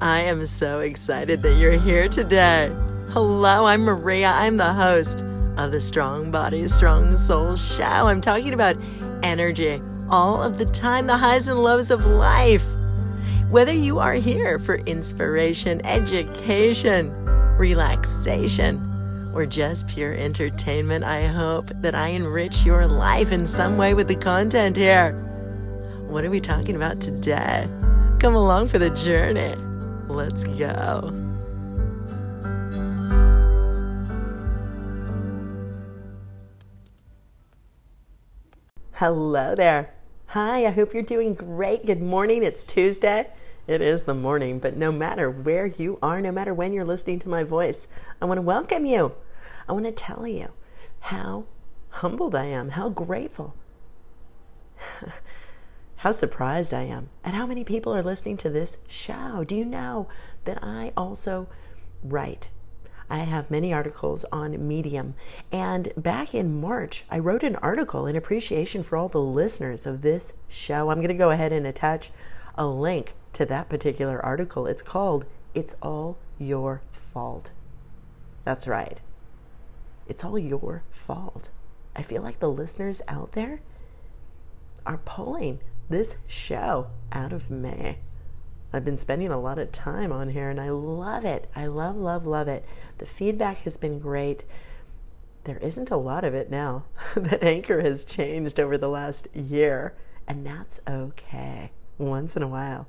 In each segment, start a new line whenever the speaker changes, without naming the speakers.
I am so excited that you're here today. Hello, I'm Maria. I'm the host of the Strong Body, Strong Soul show. I'm talking about energy all of the time, the highs and lows of life. Whether you are here for inspiration, education, relaxation, or just pure entertainment, I hope that I enrich your life in some way with the content here. What are we talking about today? Come along for the journey. Let's go. Hello there. Hi, I hope you're doing great. Good morning. It's Tuesday. It is the morning, but no matter where you are, no matter when you're listening to my voice, I want to welcome you. I want to tell you how humbled I am, how grateful, how surprised I am at how many people are listening to this show. Do you know that I also write I have many articles on Medium. And back in March, I wrote an article in appreciation for all the listeners of this show. I'm going to go ahead and attach a link to that particular article. It's called It's All Your Fault. That's right. It's all your fault. I feel like the listeners out there are pulling this show out of me. I've been spending a lot of time on here and I love it. I love, love, love it. The feedback has been great. There isn't a lot of it now. that Anchor has changed over the last year, and that's okay. Once in a while,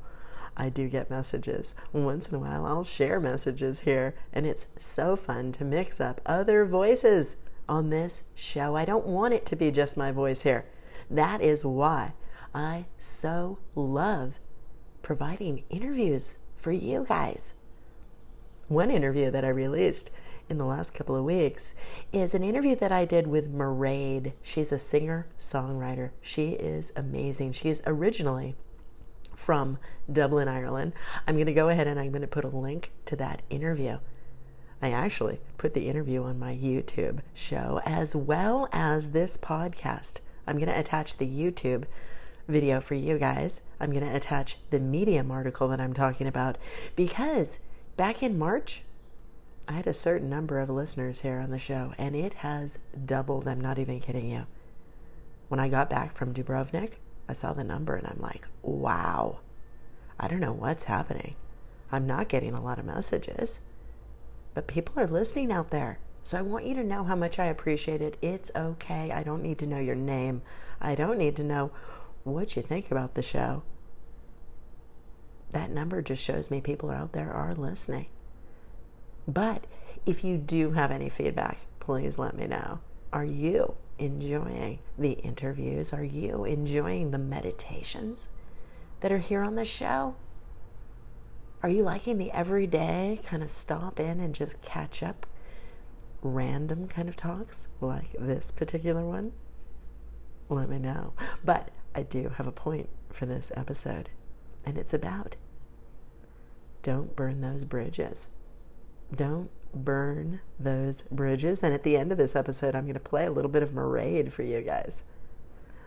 I do get messages. Once in a while, I'll share messages here, and it's so fun to mix up other voices on this show. I don't want it to be just my voice here. That is why I so love providing interviews for you guys. One interview that I released in the last couple of weeks is an interview that I did with Mairead. She's a singer songwriter. She is amazing. She's originally from Dublin, Ireland. I'm going to go ahead and I'm going to put a link to that interview. I actually put the interview on my YouTube show as well as this podcast. I'm going to attach the YouTube video for you guys. I'm going to attach the Medium article that I'm talking about because back in March, I had a certain number of listeners here on the show, and it has doubled. I'm not even kidding you. When I got back from Dubrovnik, I saw the number and I'm like, wow, I don't know what's happening. I'm not getting a lot of messages, but people are listening out there. So I want you to know how much I appreciate it. It's okay. I don't need to know your name. I don't need to know what you think about the show. That number just shows me people out there are listening. But if you do have any feedback, please let me know. Are you enjoying the interviews? Are you enjoying the meditations that are here on the show? Are you liking the everyday kind of stop in and just catch up random kind of talks like this particular one? Let me know. But I do have a point for this episode, and it's about don't burn those bridges. Don't burn those bridges. And at the end of this episode, I'm going to play a little bit of Mairead for you guys.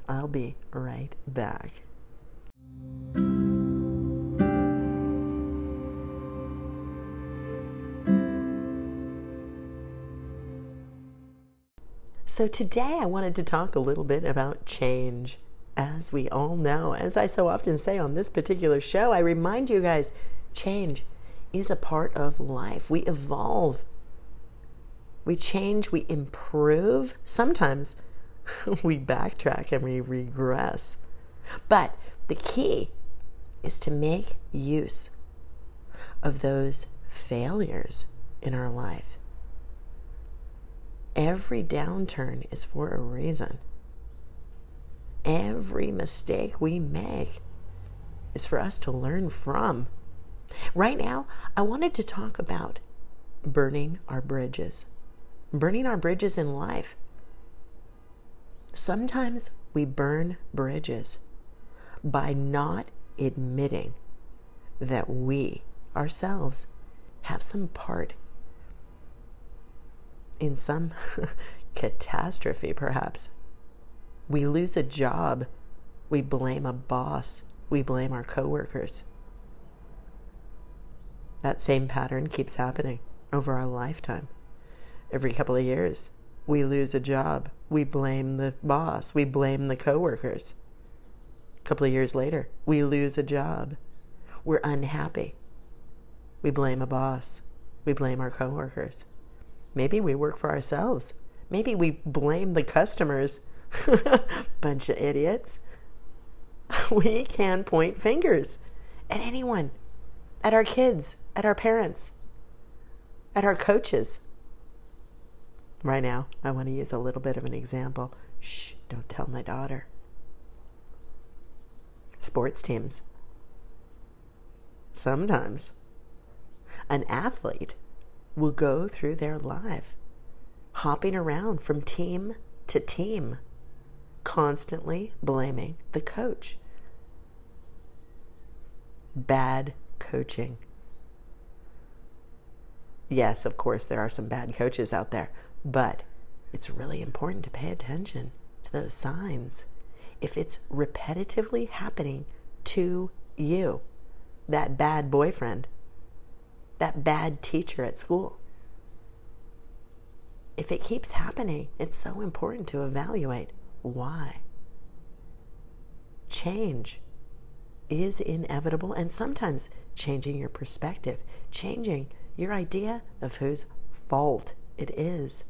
I'll be right back. So, today I wanted to talk a little bit about change as we all know, as I so often say on this particular show, I remind you guys change is a part of life. We evolve, we change, we improve. Sometimes we backtrack and we regress. But the key is to make use of those failures in our life. Every downturn is for a reason. Every mistake we make is for us to learn from. Right now, I wanted to talk about burning our bridges, burning our bridges in life. Sometimes we burn bridges by not admitting that we ourselves have some part in some catastrophe, perhaps, we lose a job. We blame a boss. We blame our coworkers. That same pattern keeps happening over our lifetime. Every couple of years, we lose a job. We blame the boss. We blame the coworkers. A couple of years later, we lose a job. We're unhappy. We blame a boss. We blame our coworkers. Maybe we work for ourselves. Maybe we blame the customers. Bunch of idiots. We can point fingers at anyone, at our kids, at our parents, at our coaches. Right now, I want to use a little bit of an example. Shh, don't tell my daughter. Sports teams. Sometimes an athlete will go through their life hopping around from team to team, constantly blaming the coach. Bad coaching. Yes, of course, there are some bad coaches out there, but it's really important to pay attention to those signs. If it's repetitively happening to you, that bad boyfriend, that bad teacher at school, if it keeps happening, it's so important to evaluate why. Change is inevitable, and sometimes changing your perspective, changing your idea of whose fault it is,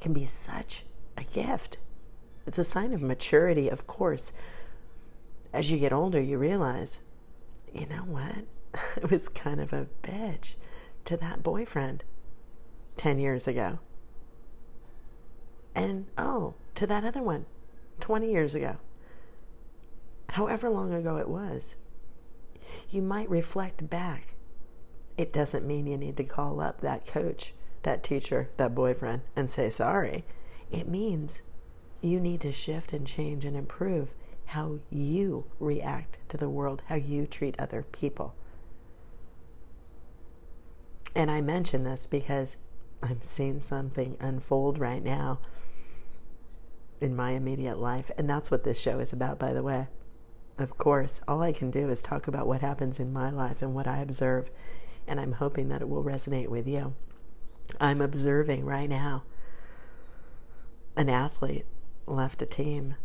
can be such a gift. It's a sign of maturity, of course. As you get older, you realize, you know what? I was kind of a bitch to that boyfriend 10 years ago. And oh, to that other one 20 years ago. However long ago it was. You might reflect back. It doesn't mean you need to call up that coach, that teacher, that boyfriend, and say sorry. It means you need to shift and change and improve how you react to the world, how you treat other people. And I mention this because I'm seeing something unfold right now in my immediate life. And that's what this show is about, by the way. Of course, all I can do is talk about what happens in my life and what I observe. And I'm hoping that it will resonate with you. I'm observing right now an athlete left a team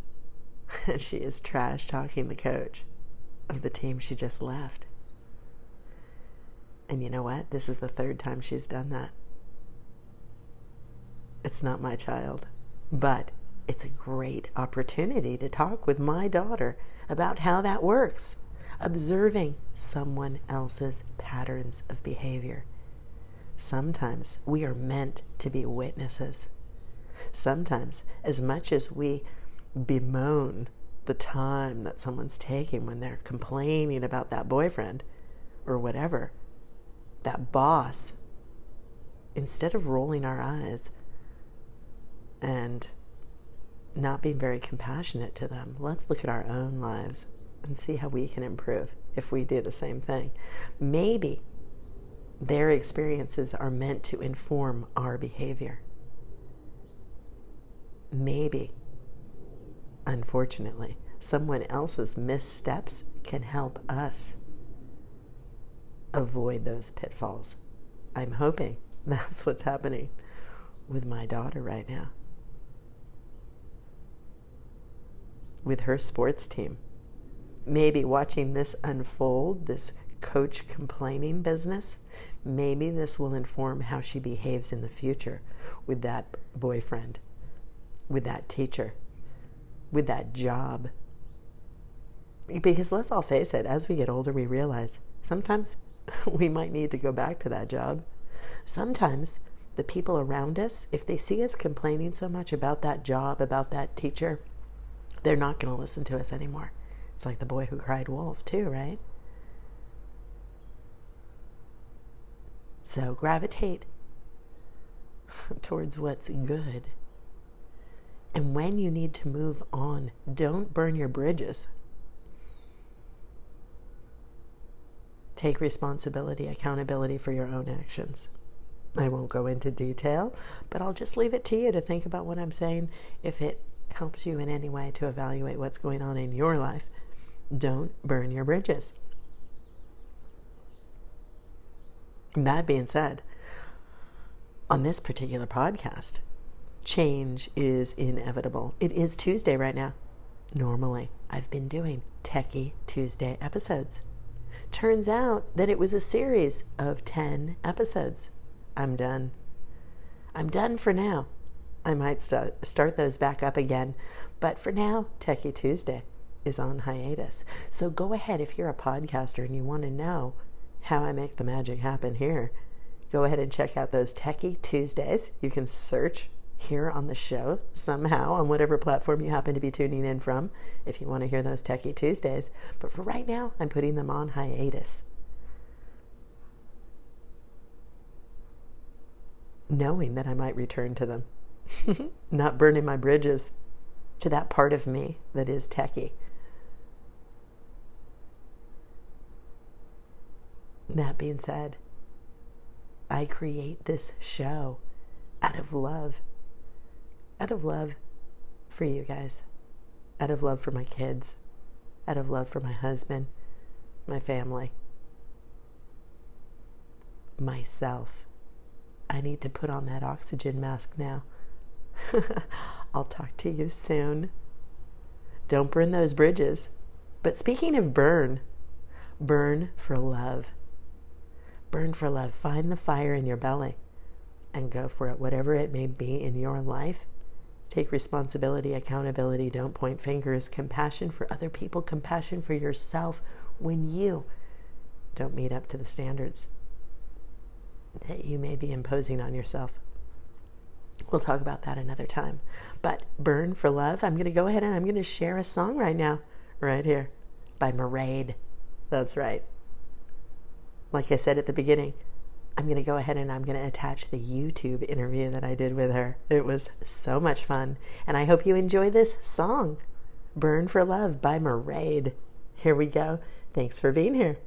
and she is trash talking the coach of the team she just left. And you know what? This is the third time she's done that. It's not my child, but it's a great opportunity to talk with my daughter about how that works. Observing someone else's patterns of behavior. Sometimes we are meant to be witnesses. Sometimes, as much as we bemoan the time that someone's taking when they're complaining about that boyfriend or whatever, that boss, instead of rolling our eyes, and not being very compassionate to them. Let's look at our own lives and see how we can improve if we do the same thing. Maybe their experiences are meant to inform our behavior. Maybe, unfortunately, someone else's missteps can help us avoid those pitfalls. I'm hoping that's what's happening with my daughter right now. With her sports team. Maybe watching this unfold, this coach complaining business, maybe this will inform how she behaves in the future with that boyfriend, with that teacher, with that job. Because let's all face it, as we get older, we realize sometimes we might need to go back to that job. Sometimes the people around us, if they see us complaining so much about that job, about that teacher, they're not going to listen to us anymore. It's like the boy who cried wolf, too, right? So gravitate towards what's good. And when you need to move on, don't burn your bridges. Take responsibility, accountability for your own actions. I won't go into detail, but I'll just leave it to you to think about what I'm saying. If it helps you in any way to evaluate what's going on in your life, don't burn your bridges. That being said, on this particular podcast, change is inevitable. It is Tuesday right now. Normally, I've been doing Techie Tuesday episodes. Turns out that it was a series of 10 episodes. I'm done. I'm done for now. I might start, start those back up again, but for now, Techie Tuesday is on hiatus. So go ahead if you're a podcaster and you want to know how I make the magic happen here. Go ahead and check out those Techie Tuesdays. You can search here on the show somehow on whatever platform you happen to be tuning in from if you want to hear those Techie Tuesdays. But for right now, I'm putting them on hiatus. Knowing that I might return to them, not burning my bridges to that part of me that is techie. That being said, I create this show out of love. Out of love for you guys. Out of love for my kids. Out of love for my husband, my family, myself. I need to put on that oxygen mask now. I'll talk to you soon. Don't burn those bridges. But speaking of burn, burn for love. Burn for love. Find the fire in your belly and go for it, whatever it may be in your life. Take responsibility, accountability, don't point fingers, compassion for other people, compassion for yourself when you don't meet up to the standards that you may be imposing on yourself. We'll talk about that another time. But Burn for Love, I'm going to go ahead and I'm going to share a song right now, right here, by Mairead. That's right like I said at the beginning, I'm going to go ahead and I'm going to attach the YouTube interview that I did with her. It was so much fun. And I hope you enjoy this song, Burn for Love by Mairead. Here we go. Thanks for being here.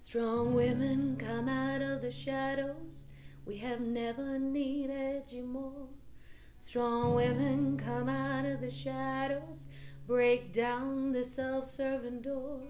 Strong women come out of the shadows. We have never needed you more. Strong women come out of the shadows break down the self serving door.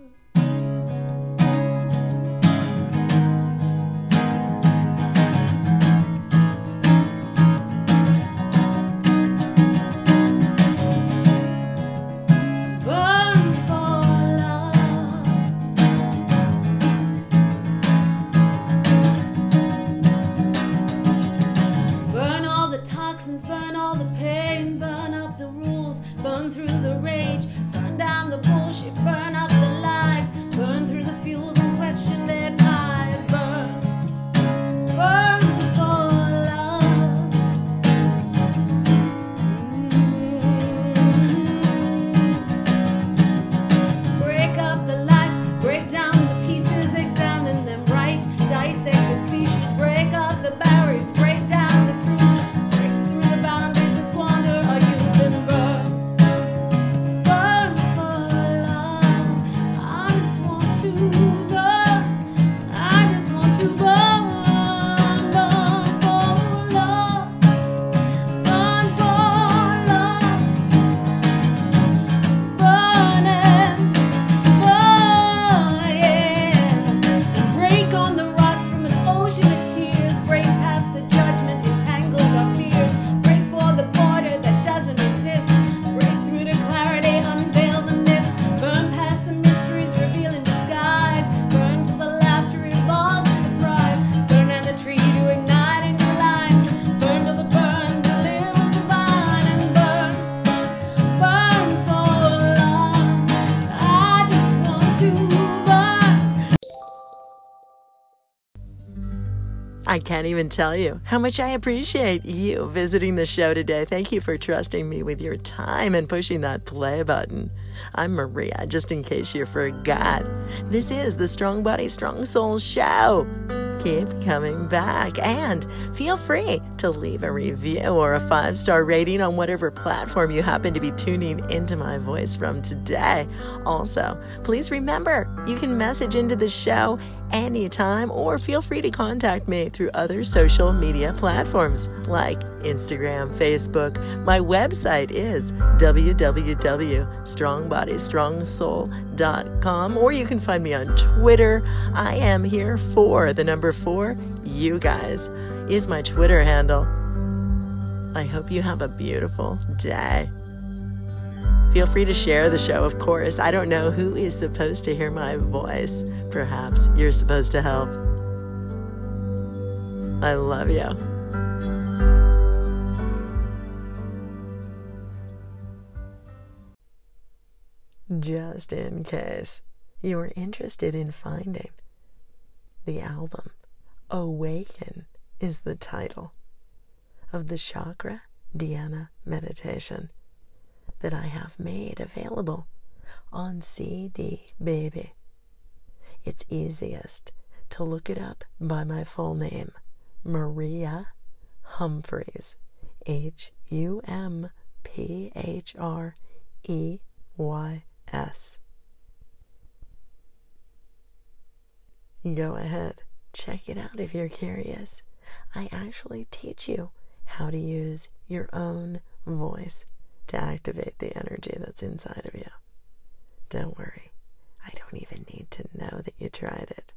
I can't even tell you how much I appreciate you visiting the show today. Thank you for trusting me with your time and pushing that play button. I'm Maria, just in case you forgot. This is the Strong Body, Strong Soul Show. Keep coming back and feel free to leave a review or a five star rating on whatever platform you happen to be tuning into my voice from today. Also, please remember you can message into the show anytime or feel free to contact me through other social media platforms like Instagram, Facebook. My website is www.strongbodystrongsoul.com or you can find me on Twitter. I am here for the number four, you guys, is my Twitter handle. I hope you have a beautiful day. Feel free to share the show, of course. I don't know who is supposed to hear my voice. Perhaps you're supposed to help. I love you. Just in case you're interested in finding the album, Awaken is the title of the Chakra Dhyana meditation that I have made available on CD, baby. It's easiest to look it up by my full name, Maria Humphreys, H U M P H R E Y S. Go ahead, check it out if you're curious. I actually teach you how to use your own voice to activate the energy that's inside of you. Don't worry, I don't even need to know that you tried it.